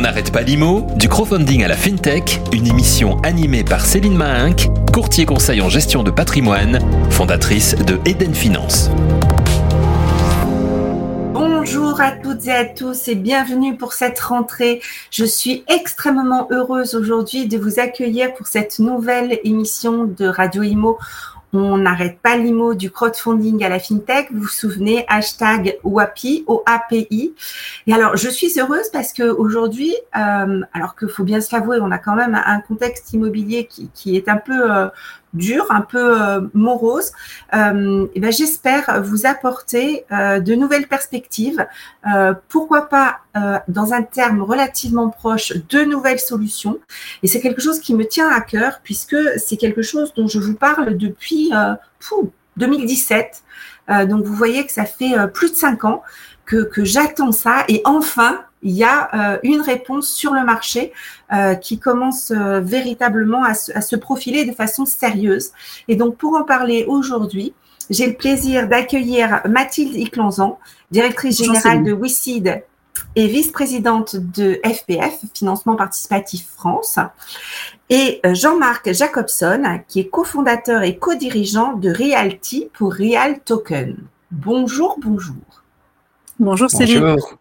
On n'arrête pas l'IMO, du crowdfunding à la FinTech, une émission animée par Céline Mahinck, courtier conseil en gestion de patrimoine, fondatrice de Eden Finance. Bonjour à toutes et à tous et bienvenue pour cette rentrée. Je suis extrêmement heureuse aujourd'hui de vous accueillir pour cette nouvelle émission de Radio Imo on n'arrête pas l'IMO du crowdfunding à la fintech. Vous vous souvenez, hashtag WAPI, O-A-P-I. Et alors, je suis heureuse parce que aujourd'hui, euh, alors qu'il faut bien se l'avouer, on a quand même un contexte immobilier qui, est un peu euh, dur, un peu euh, morose, euh, et ben j'espère vous apporter euh, de nouvelles perspectives. Euh, pourquoi pas, dans un terme relativement proche, de nouvelles solutions. Et c'est quelque chose qui me tient à cœur puisque c'est quelque chose dont je vous parle depuis 2017. donc vous voyez que ça fait plus de cinq ans que, que j'attends ça. Et enfin, il y a euh, une réponse sur le marché euh, qui commence euh, véritablement à se, profiler de façon sérieuse. Et donc, pour en parler aujourd'hui, j'ai le plaisir d'accueillir Mathilde Iclanzan, directrice générale de WICID et vice-présidente de FPF, Financement Participatif France, et Jean-Marc Jacobson, qui est cofondateur et co-dirigeant de Realty pour Real Token. Bonjour, bonjour. Bonjour Céline. Bonjour.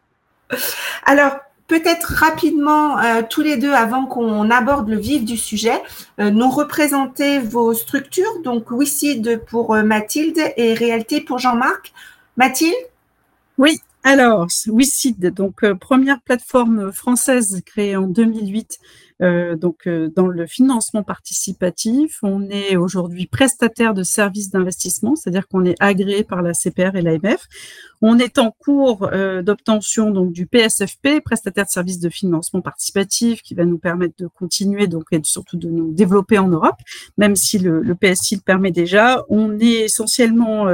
Alors, peut-être rapidement, euh, tous les deux, avant qu'on aborde le vif du sujet, euh, nous représenter vos structures, donc WICID pour euh, Mathilde et Réalité pour Jean-Marc. Mathilde? Oui, alors, WICID, donc première plateforme française créée en 2008 euh, donc dans le financement participatif, on est aujourd'hui prestataire de services d'investissement, c'est-à-dire qu'on est agréé par la CPR et l'AMF. On est en cours euh, d'obtention donc du PSFP, prestataire de services de financement participatif, qui va nous permettre de continuer donc et surtout de nous développer en Europe, même si le, le PSI le permet déjà. On est essentiellement,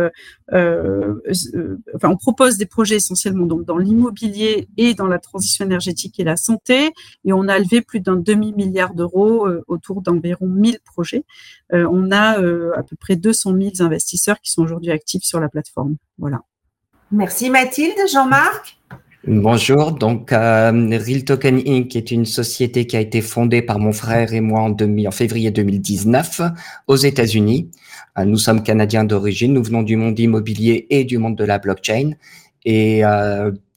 enfin on propose des projets essentiellement donc dans l'immobilier et dans la transition énergétique et la santé, et on a levé plus d'un demi-milliard d'euros euh, autour d'environ 1000 projets. Euh, on a euh, à peu près 200 000 investisseurs qui sont aujourd'hui actifs sur la plateforme. Voilà. Merci Mathilde. Jean-Marc Bonjour, donc Real Token Inc. est une société qui a été fondée par mon frère et moi en, février 2019 aux États-Unis. nous sommes canadiens d'origine, nous venons du monde immobilier et du monde de la blockchain. Et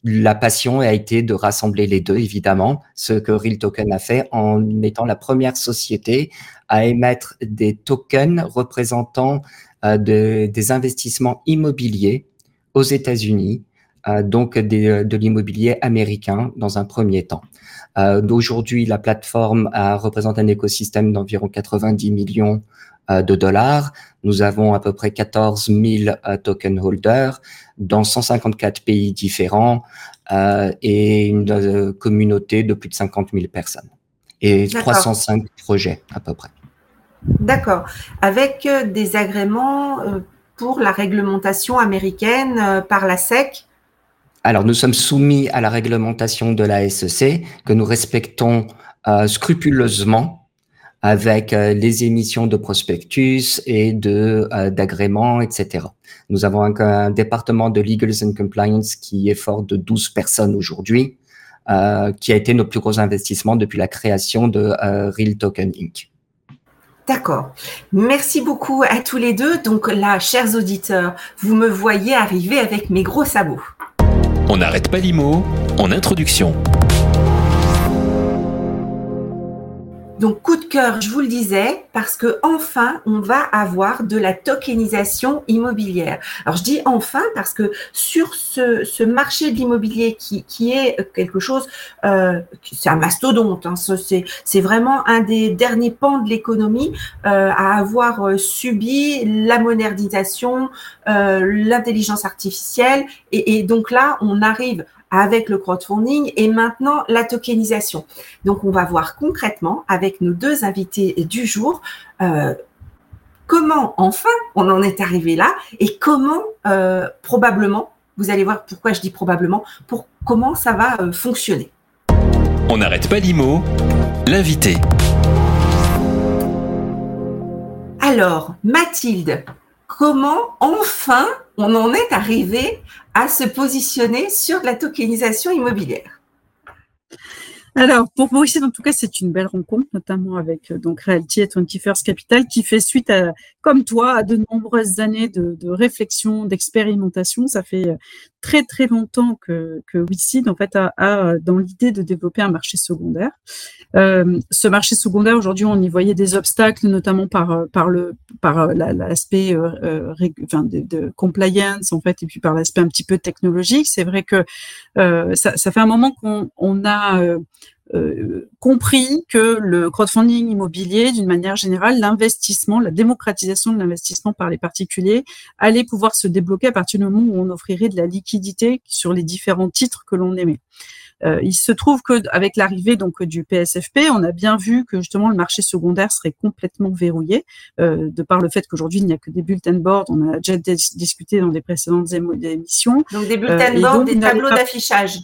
la passion a été de rassembler les deux, évidemment, ce que Real Token a fait en étant la première société à émettre des tokens représentant euh, des investissements immobiliers aux États-Unis, euh, donc de l'immobilier américain dans un premier temps. Euh, Aujourd'hui, la plateforme représente un écosystème d'environ 90 millions euh, de dollars. Nous avons à peu près 14 000 euh, token holders dans 154 pays différents euh, et une communauté de plus de 50 000 personnes et 305 projets à peu près. D'accord. Avec des agréments pour la réglementation américaine par la SEC Alors, nous sommes soumis à la réglementation de la SEC que nous respectons scrupuleusement avec euh, les émissions de prospectus et de euh, d'agréments, etc. Nous avons un, département de Legals and Compliance qui est fort de 12 personnes aujourd'hui, euh, qui a été nos plus gros investissements depuis la création de Real Token Inc. D'accord. Merci beaucoup à tous les deux. Donc là, chers auditeurs, vous me voyez arriver avec mes gros sabots. On n'arrête pas l'IMO en introduction. Donc coup de cœur, je vous le disais, parce que enfin, on va avoir de la tokenisation immobilière. Alors je dis enfin parce que sur ce, marché de l'immobilier qui, qui est quelque chose, euh, c'est un mastodonte, hein, c'est vraiment un des derniers pans de l'économie euh, à avoir euh, subi la modernisation, euh, l'intelligence artificielle, et, et donc là, on arrive avec le crowdfunding et maintenant la tokenisation. Donc, on va voir concrètement avec nos deux invités du jour euh, comment enfin on en est arrivé là et comment euh, probablement, vous allez voir pourquoi je dis probablement, pour comment ça va euh, fonctionner. On n'arrête pas l'IMO, l'invité. Alors, Mathilde, comment enfin on en est arrivé à se positionner sur la tokenisation immobilière. Alors, pour ici, en tout cas, c'est une belle rencontre, notamment avec euh, donc Realty et 21st Capital, qui fait suite à, comme toi, à de nombreuses années de, réflexion, d'expérimentation. Ça fait euh, très très longtemps que, que en fait, a, dans l'idée de développer un marché secondaire. Euh, ce marché secondaire, aujourd'hui, on y voyait des obstacles, notamment par euh, le par l'aspect de, compliance, en fait, et puis par l'aspect un petit peu technologique. C'est vrai que ça, fait un moment qu'on on a euh, compris que le crowdfunding immobilier, d'une manière générale, l'investissement, la démocratisation de l'investissement par les particuliers, allait pouvoir se débloquer à partir du moment où on offrirait de la liquidité sur les différents titres que l'on aimait. Euh, il se trouve que avec l'arrivée donc du PSFP, on a bien vu que justement le marché secondaire serait complètement verrouillé euh, de par le fait qu'aujourd'hui il n'y a que des bulletin boards. On a déjà discuté dans des précédentes émissions. Donc des bulletin boards, des tableaux d'affichage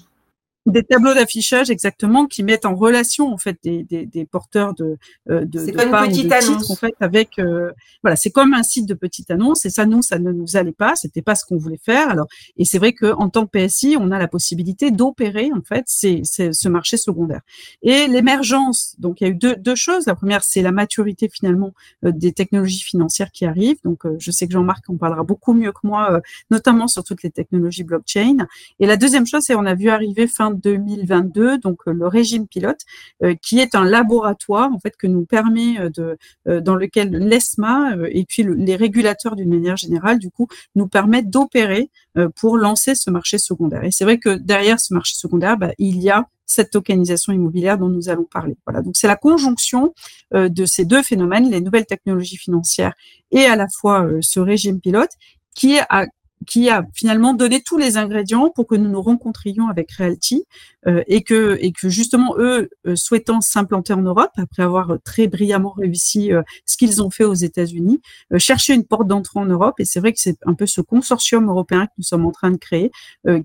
des tableaux d'affichage exactement qui mettent en relation en fait des, des, des porteurs de euh, de, de, comme une petite annonce. en fait avec euh, voilà c'est comme un site de petite annonce et ça nous ça ne nous allait pas c'était pas ce qu'on voulait faire. Alors et c'est vrai que en tant que PSI on a la possibilité d'opérer en fait c'est ce marché secondaire. Et l'émergence donc il y a eu deux, deux choses. La première c'est la maturité finalement euh, des technologies financières qui arrivent. Donc je sais que Jean-Marc en parlera beaucoup mieux que moi notamment sur toutes les technologies blockchain. Et la deuxième chose c'est on a vu arriver fin 2022, donc euh, le régime pilote, euh, qui est un laboratoire en fait que nous permet euh, de, dans lequel l'ESMA et puis les régulateurs d'une manière générale, du coup, nous permettent d'opérer pour lancer ce marché secondaire. Et c'est vrai que derrière ce marché secondaire, bah, il y a cette tokenisation immobilière dont nous allons parler. Voilà, donc c'est la conjonction de ces deux phénomènes, les nouvelles technologies financières et à la fois ce régime pilote, qui a qui a finalement donné tous les ingrédients pour que nous nous rencontrions avec Realty euh, et que justement eux euh, souhaitant s'implanter en Europe après avoir très brillamment réussi euh, ce qu'ils ont fait aux États-Unis, chercher une porte d'entrée en Europe et c'est vrai que c'est un peu ce consortium européen que nous sommes en train de créer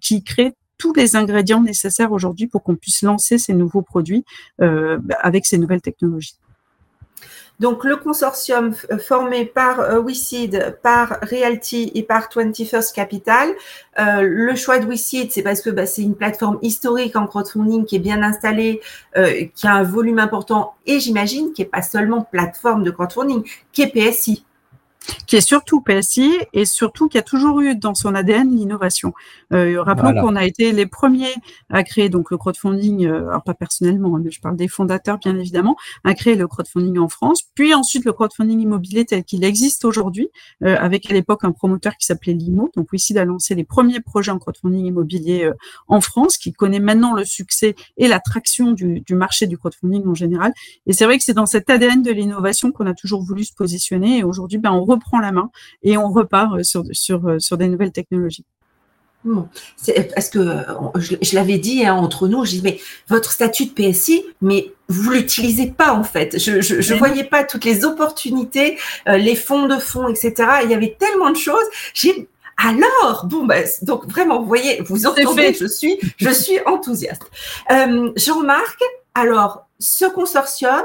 qui crée tous les ingrédients nécessaires aujourd'hui pour qu'on puisse lancer ces nouveaux produits avec ces nouvelles technologies. Donc, le consortium euh, formé par euh, par Realty et par 21st Capital. Euh, le choix de WeSeed, c'est parce que bah, c'est une plateforme historique en crowdfunding qui est bien installée, euh, qui a un volume important et j'imagine qui est pas seulement plateforme de crowdfunding, qui est PSI qui est surtout PSI et surtout qui a toujours eu dans son ADN l'innovation. Euh, rappelons qu'on a été les premiers à créer donc le crowdfunding, euh, pas personnellement, hein, mais je parle des fondateurs bien évidemment, à créer le crowdfunding en France, puis ensuite le crowdfunding immobilier tel qu'il existe aujourd'hui, euh, avec à l'époque un promoteur qui s'appelait Limo. Donc ici a lancé les premiers projets en crowdfunding immobilier euh, en France, qui connaît maintenant le succès et l'attraction du, du marché du crowdfunding en général. Et c'est vrai que c'est dans cet ADN de l'innovation qu'on a toujours voulu se positionner. Et aujourd'hui, ben, on reprend la main et on repart euh, sur, sur, euh, sur des nouvelles technologies. C'est parce que euh, je, l'avais dit hein, entre nous, je dis mais votre statut de PSI, mais vous l'utilisez pas en fait. Je je, voyais pas toutes les opportunités, les fonds de fonds, etc. Il y avait tellement de choses. J'ai alors bon bah, donc vraiment vous voyez vous entendez je suis je suis enthousiaste. Jean-Marc, alors ce consortium,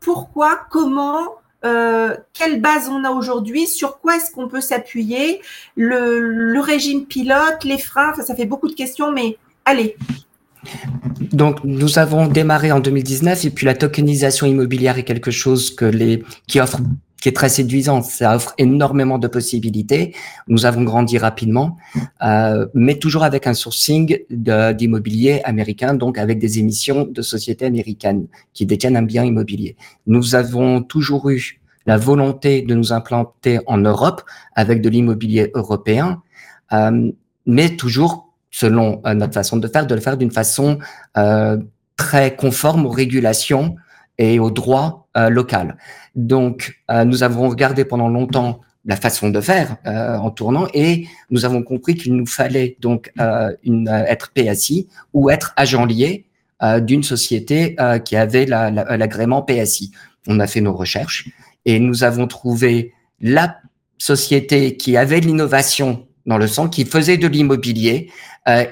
pourquoi, comment euh, quelle base on a aujourd'hui, sur quoi est-ce qu'on peut s'appuyer, le, régime pilote, les freins, ça fait beaucoup de questions, mais allez. Donc, nous avons démarré en 2019 et puis la tokenisation immobilière est quelque chose que les, qui offre qui est très séduisant. Ça offre énormément de possibilités. Nous avons grandi rapidement, euh, mais toujours avec un sourcing d'immobilier américain, donc avec des émissions de sociétés américaines qui détiennent un bien immobilier. Nous avons toujours eu la volonté de nous implanter en Europe avec de l'immobilier européen, euh, mais toujours selon euh, notre façon de faire, de le faire d'une façon euh, très conforme aux régulations et aux droits euh, locaux. Donc, euh, nous avons regardé pendant longtemps la façon de faire euh, en tournant et nous avons compris qu'il nous fallait donc une, être PSI ou être agent lié d'une société qui avait l'agrément PSI. On a fait nos recherches et nous avons trouvé la société qui avait l'innovation dans le sens, qui faisait de l'immobilier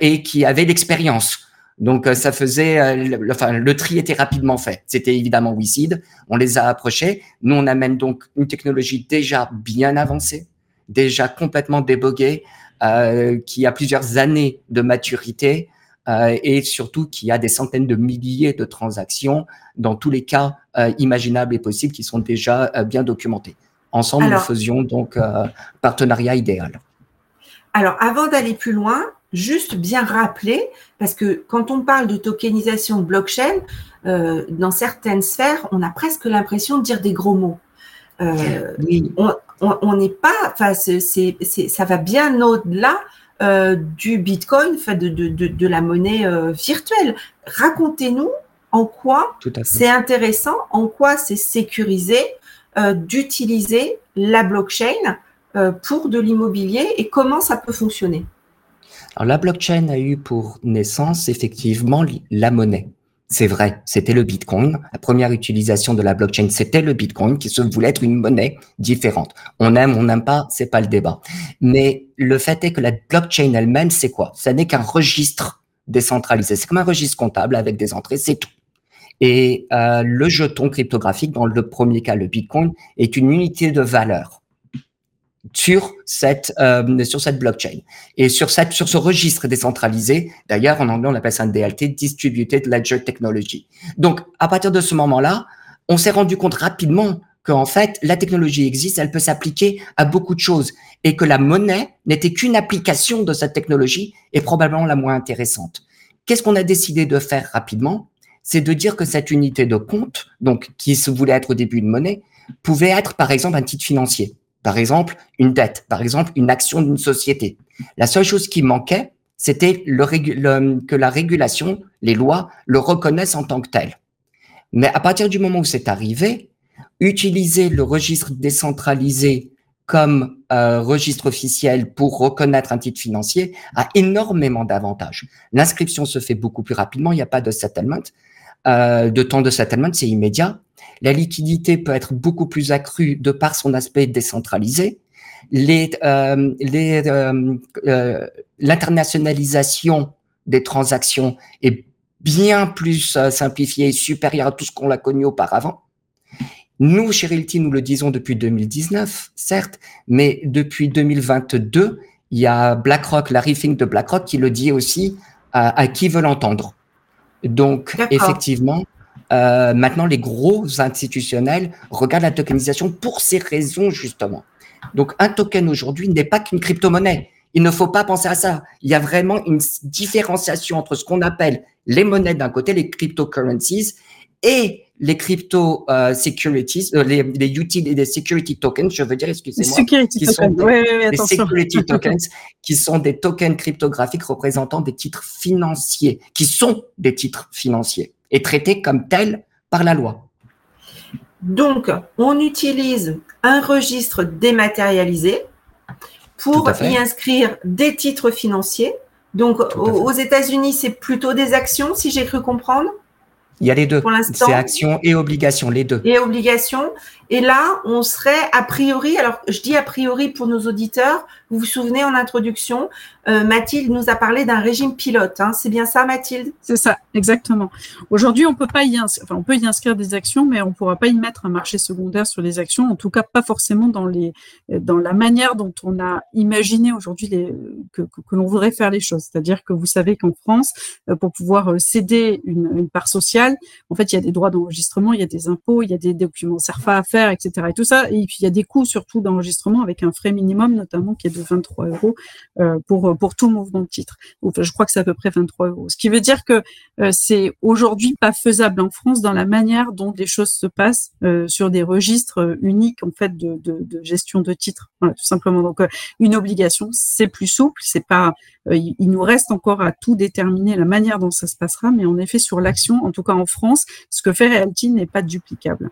et qui avait l'expérience donc euh, ça faisait, euh, le, enfin le tri était rapidement fait. C'était évidemment WeSeed. On les a approchés. Nous on amène donc une technologie déjà bien avancée, déjà complètement déboguée, euh, qui a plusieurs années de maturité, euh, et surtout qu'il y a des centaines de milliers de transactions dans tous les cas euh, imaginables et possibles qui sont déjà bien documentés. Ensemble, nous faisions donc partenariat idéal. Alors, avant d'aller plus loin, juste bien rappeler, parce que quand on parle de tokenisation de blockchain, dans certaines sphères, on a presque l'impression de dire des gros mots. oui. On n'est pas, enfin, ça va bien au-delà euh, du Bitcoin, de, de, de, la monnaie euh, virtuelle. Racontez-nous en quoi c'est intéressant, en quoi c'est sécurisé euh, d'utiliser la blockchain pour de l'immobilier et comment ça peut fonctionner. Alors la blockchain a eu pour naissance effectivement la monnaie. C'est vrai, c'était le Bitcoin. La première utilisation de la blockchain, c'était le Bitcoin qui se voulait être une monnaie différente. On aime, on n'aime pas, c'est pas le débat. Mais le fait est que la blockchain elle-même, c'est quoi? Ça n'est qu'un registre décentralisé. C'est comme un registre comptable avec des entrées, c'est tout. Et euh, le jeton cryptographique, dans le premier cas, le Bitcoin, est une unité de valeur sur cette euh, sur cette blockchain et sur cette sur ce registre décentralisé. D'ailleurs, en anglais, on appelle ça un DLT, Distributed Ledger Technology. Donc, à partir de ce moment-là, on s'est rendu compte rapidement qu'en fait, la technologie existe, elle peut s'appliquer à beaucoup de choses et que la monnaie n'était qu'une application de cette technologie et probablement la moins intéressante. Qu'est-ce qu'on a décidé de faire rapidement? C'est de dire que cette unité de compte, donc qui se voulait être au début une monnaie, pouvait être par exemple un titre financier. Par exemple, une dette, par exemple, une action d'une société. La seule chose qui manquait, c'était que la régulation, les lois, le reconnaissent en tant que tel. Mais à partir du moment où c'est arrivé, utiliser le registre décentralisé comme euh, registre officiel pour reconnaître un titre financier a énormément d'avantages. L'inscription se fait beaucoup plus rapidement, il n'y a pas de settlement. Euh, de temps de settlement, c'est immédiat. La liquidité peut être beaucoup plus accrue de par son aspect décentralisé. Les, euh, les, euh, euh, l'internationalisation des transactions est bien plus simplifiée et supérieure à tout ce qu'on a connu auparavant. Nous, chez Realty, nous le disons depuis 2019, certes, mais depuis 2022, il y a BlackRock, la Riffing de BlackRock, qui le dit aussi à qui veut l'entendre. Donc, effectivement, euh, maintenant, les gros institutionnels regardent la tokenisation pour ces raisons, justement. Donc, un token aujourd'hui n'est pas qu'une crypto-monnaie. Il ne faut pas penser à ça. Il y a vraiment une différenciation entre ce qu'on appelle les monnaies d'un côté, les cryptocurrencies, et les crypto euh, securities, euh, les, les security tokens, je veux dire, excusez-moi, security tokens, oui, security tokens, qui sont des tokens cryptographiques représentant des titres financiers, qui sont des titres financiers et traités comme tels par la loi. Donc, on utilise un registre dématérialisé pour y inscrire des titres financiers. Donc, aux États-Unis, c'est plutôt des actions, si j'ai cru comprendre. Il y a les deux. Pour l'instant. C'est action et obligation, les deux. Et obligation. Et là, on serait a priori, alors je dis a priori pour nos auditeurs, vous vous souvenez en introduction, euh, Mathilde nous a parlé d'un régime pilote. Hein. C'est bien ça, Mathilde? C'est ça, exactement. Aujourd'hui, on peut pas y inscrire, enfin, on peut y inscrire des actions, mais on pourra pas y mettre un marché secondaire sur les actions. En tout cas, pas forcément dans la manière dont on a imaginé aujourd'hui que, l'on voudrait faire les choses. C'est-à-dire que vous savez qu'en France, euh, pour pouvoir euh, céder une, part sociale, en fait, il y a des droits d'enregistrement, il y a des impôts, il y a des documents CERFA à faire etc. Et tout ça. Et puis il y a des coûts surtout d'enregistrement avec un frais minimum notamment qui est de 23 euros euh, pour pour tout mouvement de titre. Je crois que c'est à peu près 23 euros. Ce qui veut dire que euh, c'est aujourd'hui pas faisable en France dans la manière dont les choses se passent euh, sur des registres uniques en fait de, de, de gestion de titres. Voilà, tout simplement. Donc une obligation, c'est plus souple. C'est pas. il nous reste encore à tout déterminer la manière dont ça se passera, mais en effet sur l'action, en tout cas en France, ce que fait Realty n'est pas duplicable.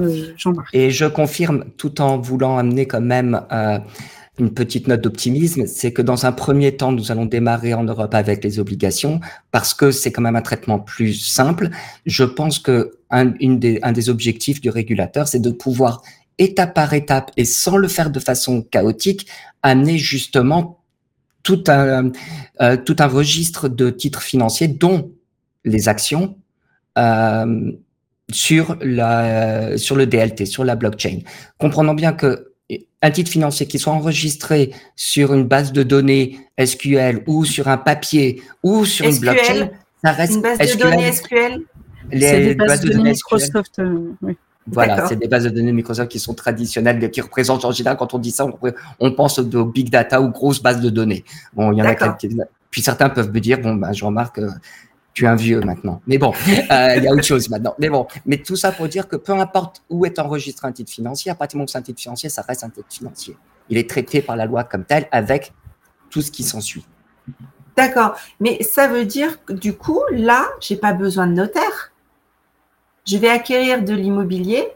Euh, Et je confirme, tout en voulant amener quand même euh, une petite note d'optimisme, c'est que dans un premier temps, nous allons démarrer en Europe avec les obligations parce que c'est quand même un traitement plus simple. Je pense que un, une des, un des objectifs du régulateur, c'est de pouvoir étape par étape et sans le faire de façon chaotique, amener justement tout un, euh, tout un registre de titres financiers, dont les actions, euh, sur, la, sur le DLT, sur la blockchain. Comprenons bien que un titre financier qui soit enregistré sur une base de données SQL ou sur un papier ou sur une blockchain, ça reste une base de données SQL. Les, bases, de, données, Microsoft. Euh, voilà, c'est des bases de données Microsoft qui sont traditionnelles, qui représentent en général, quand on dit ça, on, pense aux big data ou grosses bases de données. Bon, il y en a quelques Puis certains peuvent me dire, bon, ben, je remarque, tu es un vieux maintenant. Mais bon, euh, il y a autre chose maintenant. Mais bon, mais tout ça pour dire que peu importe où est enregistré un titre financier, à partir du moment où c'est un titre financier, ça reste un titre financier. Il est traité par la loi comme tel avec tout ce qui s'ensuit. D'accord. Mais ça veut dire que du coup, là, j'ai pas besoin de notaire. Je vais acquérir de l'immobilier.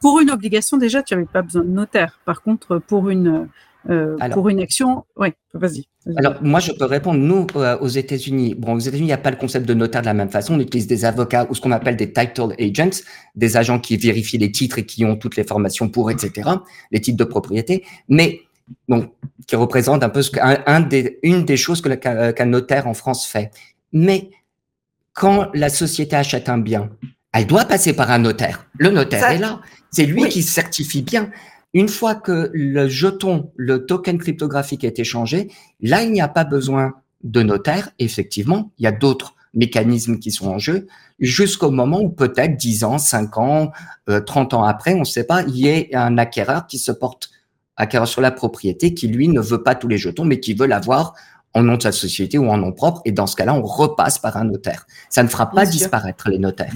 Pour une obligation, déjà, tu n'avais pas besoin de notaire. Par contre, pour une, euh, pour une action, oui, vas-y. alors, moi, je peux répondre. Nous, euh, aux États-Unis, bon, aux États-Unis, il n'y a pas le concept de notaire de la même façon. On utilise des avocats ou ce qu'on appelle des title agents, des agents qui vérifient les titres et qui ont toutes les formations pour, etc., les titres de propriété. Mais, bon, qui représente un peu ce un, des, une des choses que euh, qu'un notaire en France fait. Mais quand la société achète un bien, elle doit passer par un notaire. Le notaire est là. C'est lui qui certifie bien. Une fois que le jeton, le token cryptographique est échangé, là, il n'y a pas besoin de notaire. Effectivement, il y a d'autres mécanismes qui sont en jeu jusqu'au moment où peut-être 10 ans, 5 ans, 30 euh, ans après, on ne sait pas, il y ait un acquéreur qui se porte acquéreur sur la propriété qui, lui, ne veut pas tous les jetons, mais qui veut l'avoir en nom de sa société ou en nom propre. Et dans ce cas-là, on repasse par un notaire. Ça ne fera pas disparaître les notaires.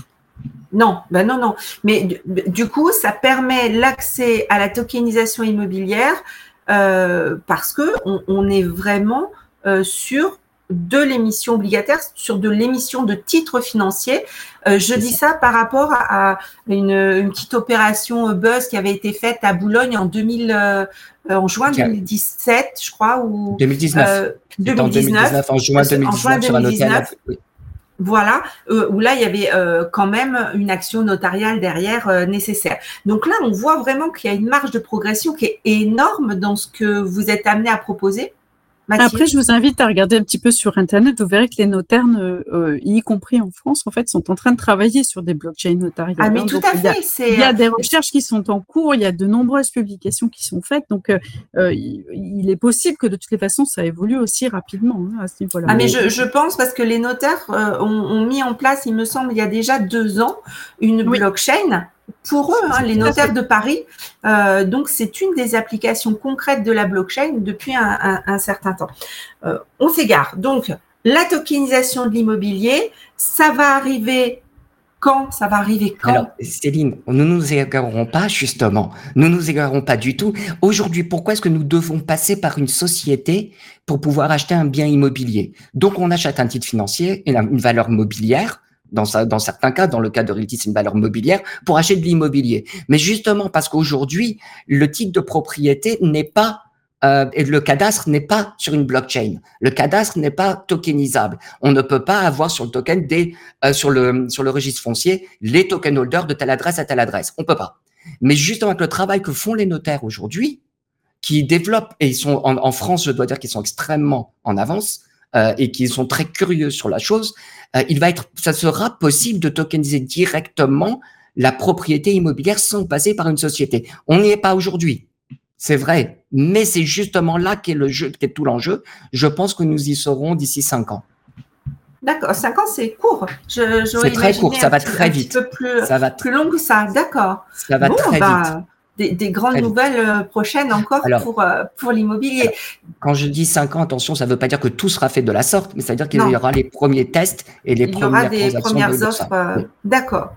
Non, ben non, non. Mais du, coup, ça permet l'accès à la tokenisation immobilière euh, parce que on, est vraiment euh, sur de l'émission obligataire, sur de l'émission de titres financiers. Euh, je dis ça par rapport à, une, petite opération Buzz qui avait été faite à Boulogne en 2000, en juin 2017, je crois, ou 2019. 2019. En juin 2019, sur un hôtel. Voilà, euh, où là, il y avait euh, quand même une action notariale derrière euh, nécessaire. Donc là, on voit vraiment qu'il y a une marge de progression qui est énorme dans ce que vous êtes amené à proposer. Après, je vous invite à regarder un petit peu sur Internet. Vous verrez que les notaires, euh, y compris en France, en fait, sont en train de travailler sur des blockchains notariales. Ah, mais tout à fait. Il y, a, des recherches qui sont en cours, il y a de nombreuses publications qui sont faites. Donc, euh, euh, il, est possible que de toutes les façons, ça évolue aussi rapidement hein, à ce niveau-là. Ah, mais je, pense parce que les notaires ont, mis en place, il me semble, il y a déjà deux ans, une blockchain pour eux, hein, les notaires de Paris. Euh, donc, c'est une des applications concrètes de la blockchain depuis un, certain temps. Euh, on s'égare. Donc, la tokenisation de l'immobilier, ça va arriver quand? Ça va arriver quand? Alors, Céline, nous ne nous égarerons pas, justement. Nous ne nous égarerons pas du tout. Aujourd'hui, pourquoi est-ce que nous devons passer par une société pour pouvoir acheter un bien immobilier? Donc, on achète un titre financier, une valeur mobilière, dans, dans certains cas, dans le cas de Realty, c'est une valeur mobilière pour acheter de l'immobilier. Mais justement parce qu'aujourd'hui, le titre de propriété n'est pas euh, et le cadastre n'est pas sur une blockchain. Le cadastre n'est pas tokenisable. On ne peut pas avoir sur le token des euh, sur le sur le registre foncier les token holders de telle adresse à telle adresse. On peut pas. Mais justement avec le travail que font les notaires aujourd'hui, qui développent et ils sont en, en France, je dois dire qu'ils sont extrêmement en avance euh, et qui sont très curieux sur la chose, euh, il va être, ça sera possible de tokeniser directement la propriété immobilière sans passer par une société. On n'y est pas aujourd'hui. C'est vrai, mais c'est justement là qu'est le jeu, qu'est tout l'enjeu. Je pense que nous y serons d'ici cinq ans. D'accord, cinq ans c'est court. C'est très court, ça va très vite. Plus, ça va plus long que ça, d'accord. Ça va très bah, vite des, grandes nouvelles euh, prochaines encore pour, euh, pour l'immobilier. Quand je dis 5 ans, attention, ça ne veut pas dire que tout sera fait de la sorte, mais ça veut dire qu'il y aura les premiers tests et les premières Il y aura des premières offres. Euh, d'accord.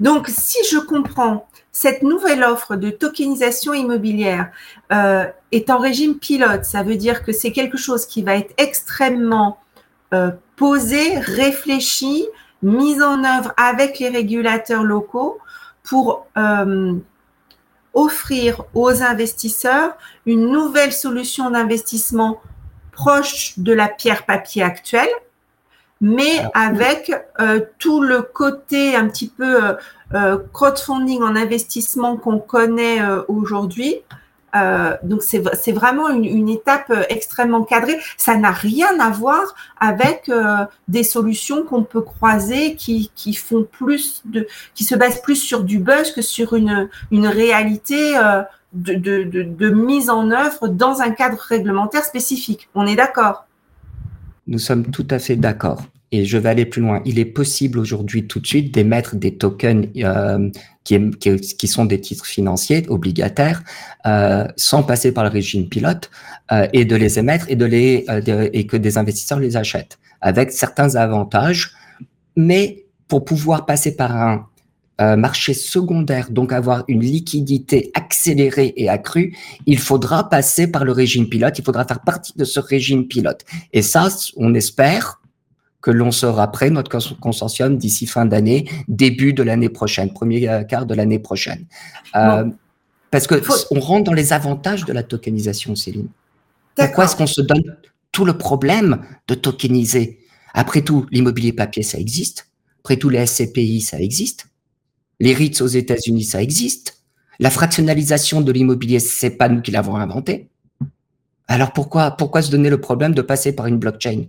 Donc, si je comprends, cette nouvelle offre de tokenisation immobilière est en régime pilote. Ça veut dire que c'est quelque chose qui va être extrêmement posé, réfléchi, mis en œuvre avec les régulateurs locaux pour offrir aux investisseurs une nouvelle solution d'investissement proche de la pierre papier actuelle, mais avec euh, tout le côté un petit peu euh, euh, crowdfunding en investissement qu'on connaît aujourd'hui, Euh, donc c'est vraiment une, une, étape euh, extrêmement cadrée. Ça n'a rien à voir avec euh, des solutions qu'on peut croiser qui, qui font plus de, qui se basent plus sur du buzz que sur une, une réalité euh, de, de, de, de mise en œuvre dans un cadre réglementaire spécifique. On est d'accord? Nous sommes tout à fait d'accord. Et je vais aller plus loin. Il est possible aujourd'hui tout de suite d'émettre des tokens euh, qui, qui, qui, sont des titres financiers obligataires euh, sans passer par le régime pilote euh, et de les émettre et de les euh, de, et que des investisseurs les achètent avec certains avantages. Mais pour pouvoir passer par un euh, marché secondaire, donc avoir une liquidité accélérée et accrue, il faudra passer par le régime pilote. Il faudra faire partie de ce régime pilote. Et ça, on espère que l'on sera prêt, notre consortium, d'ici fin d'année, début de l'année prochaine, premier euh, quart de l'année prochaine. Euh. Parce que Faut... on rentre dans les avantages de la tokenisation, Céline. Pourquoi est-ce qu'on se donne tout le problème de tokeniser? Après tout, l'immobilier papier, ça existe. Après tout, les SCPI, ça existe. Les REITs aux États-Unis, ça existe. La fractionnalisation de l'immobilier, c'est pas nous qui l'avons inventé. Alors pourquoi, pourquoi se donner le problème de passer par une blockchain?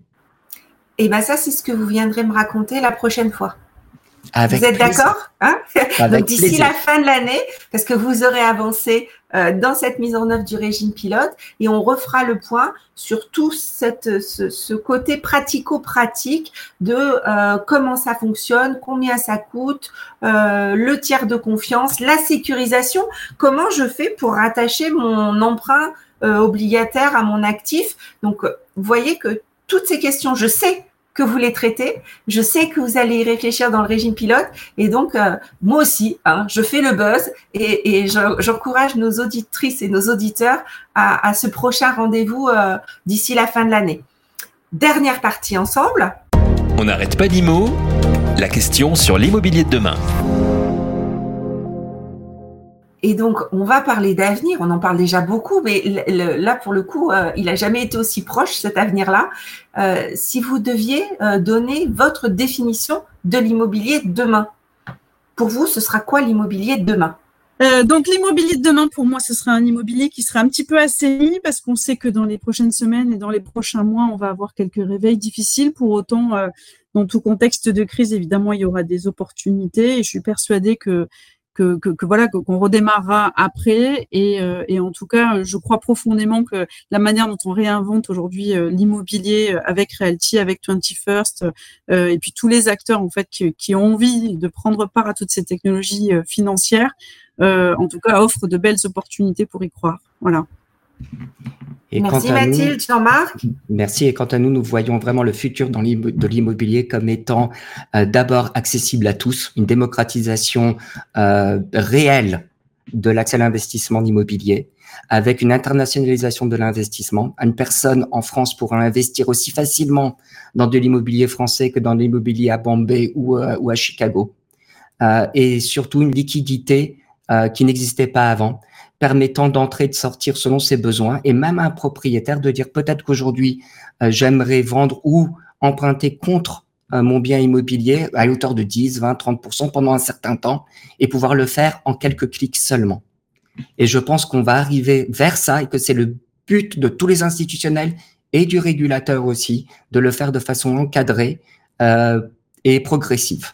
Et eh bien ça, c'est ce que vous viendrez me raconter la prochaine fois. Avec vous êtes d'accord hein? Donc d'ici la fin de l'année, parce que vous aurez avancé euh, dans cette mise en œuvre du régime pilote, et on refera le point sur tout cette, ce, ce côté pratico-pratique de euh, comment ça fonctionne, combien ça coûte, euh, le tiers de confiance, la sécurisation, comment je fais pour rattacher mon emprunt obligataire à mon actif? Donc, vous voyez que toutes ces questions, je sais que vous les traitez, je sais que vous allez y réfléchir dans le régime pilote, et donc euh, moi aussi, hein, je fais le buzz et, j'encourage nos auditrices et nos auditeurs à, ce prochain rendez-vous euh, d'ici la fin de l'année. Dernière partie ensemble. On n'arrête pas l'IMO, la question sur l'immobilier de demain. Et donc, on va parler d'avenir. On en parle déjà beaucoup, mais là, pour le coup, euh, il n'a jamais été aussi proche, cet avenir-là. Euh, si vous deviez euh, donner votre définition de l'immobilier demain, pour vous, ce sera quoi l'immobilier de demain donc l'immobilier de demain, pour moi, ce sera un immobilier qui sera un petit peu assaini parce qu'on sait que dans les prochaines semaines et dans les prochains mois, on va avoir quelques réveils difficiles. Pour autant, dans tout contexte de crise, évidemment, il y aura des opportunités et je suis persuadée que que, que, que voilà qu'on redémarrera après. Et, euh, et, en tout cas je crois profondément que la manière dont on réinvente aujourd'hui euh, l'immobilier euh, avec Realty avec 21st euh, et puis tous les acteurs en fait qui, qui, ont envie de prendre part à toutes ces technologies financières en tout cas offre de belles opportunités pour y croire. Voilà et merci Mathilde, Jean-Marc. Merci. Et quant à nous, nous voyons vraiment le futur dans de l'immobilier comme étant euh, d'abord accessible à tous, une démocratisation euh, réelle de l'accès à l'investissement immobilier, avec une internationalisation de l'investissement. Une personne en France pourra investir aussi facilement dans de l'immobilier français que dans l'immobilier à Bombay ou, euh, ou à Chicago. Et surtout une liquidité qui n'existait pas avant permettant d'entrer et de sortir selon ses besoins, et même un propriétaire de dire peut-être qu'aujourd'hui, euh, j'aimerais vendre ou emprunter contre euh, mon bien immobilier à hauteur de 10, 20, 30% pendant un certain temps, et pouvoir le faire en quelques clics seulement. Et je pense qu'on va arriver vers ça et que c'est le but de tous les institutionnels et du régulateur aussi, de le faire de façon encadrée euh, et progressive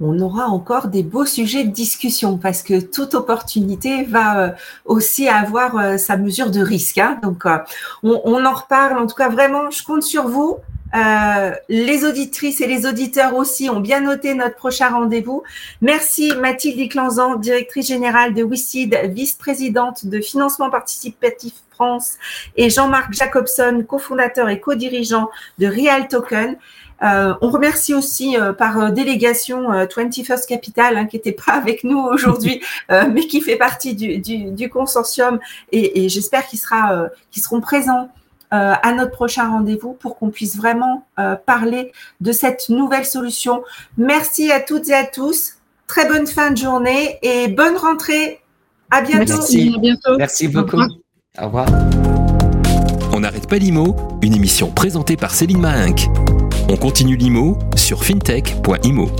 on aura encore des beaux sujets de discussion parce que toute opportunité va euh, aussi avoir euh, sa mesure de risque. Hein. Donc, euh, on, on, en reparle. En tout cas, vraiment, je compte sur vous. Euh, les auditrices et les auditeurs aussi ont bien noté notre prochain rendez-vous. Merci Mathilde Iclanzan, directrice générale de WICID, vice-présidente de financement participatif France, et Jean-Marc Jacobson, cofondateur et co-dirigeant de Real Token. Euh, on remercie aussi euh, par euh, délégation 21st Capital, hein, qui n'était pas avec nous aujourd'hui, mais qui fait partie du, du, du consortium. Et, et j'espère qu'ils sera, qu'ils seront présents à notre prochain rendez-vous pour qu'on puisse vraiment parler de cette nouvelle solution. Merci à toutes et à tous. Très bonne fin de journée et bonne rentrée. À bientôt. Merci, à bientôt. Merci beaucoup. Au revoir. On n'arrête pas l'IMO, une émission présentée par Céline Mahinck. On continue l'IMO sur fintech.imo.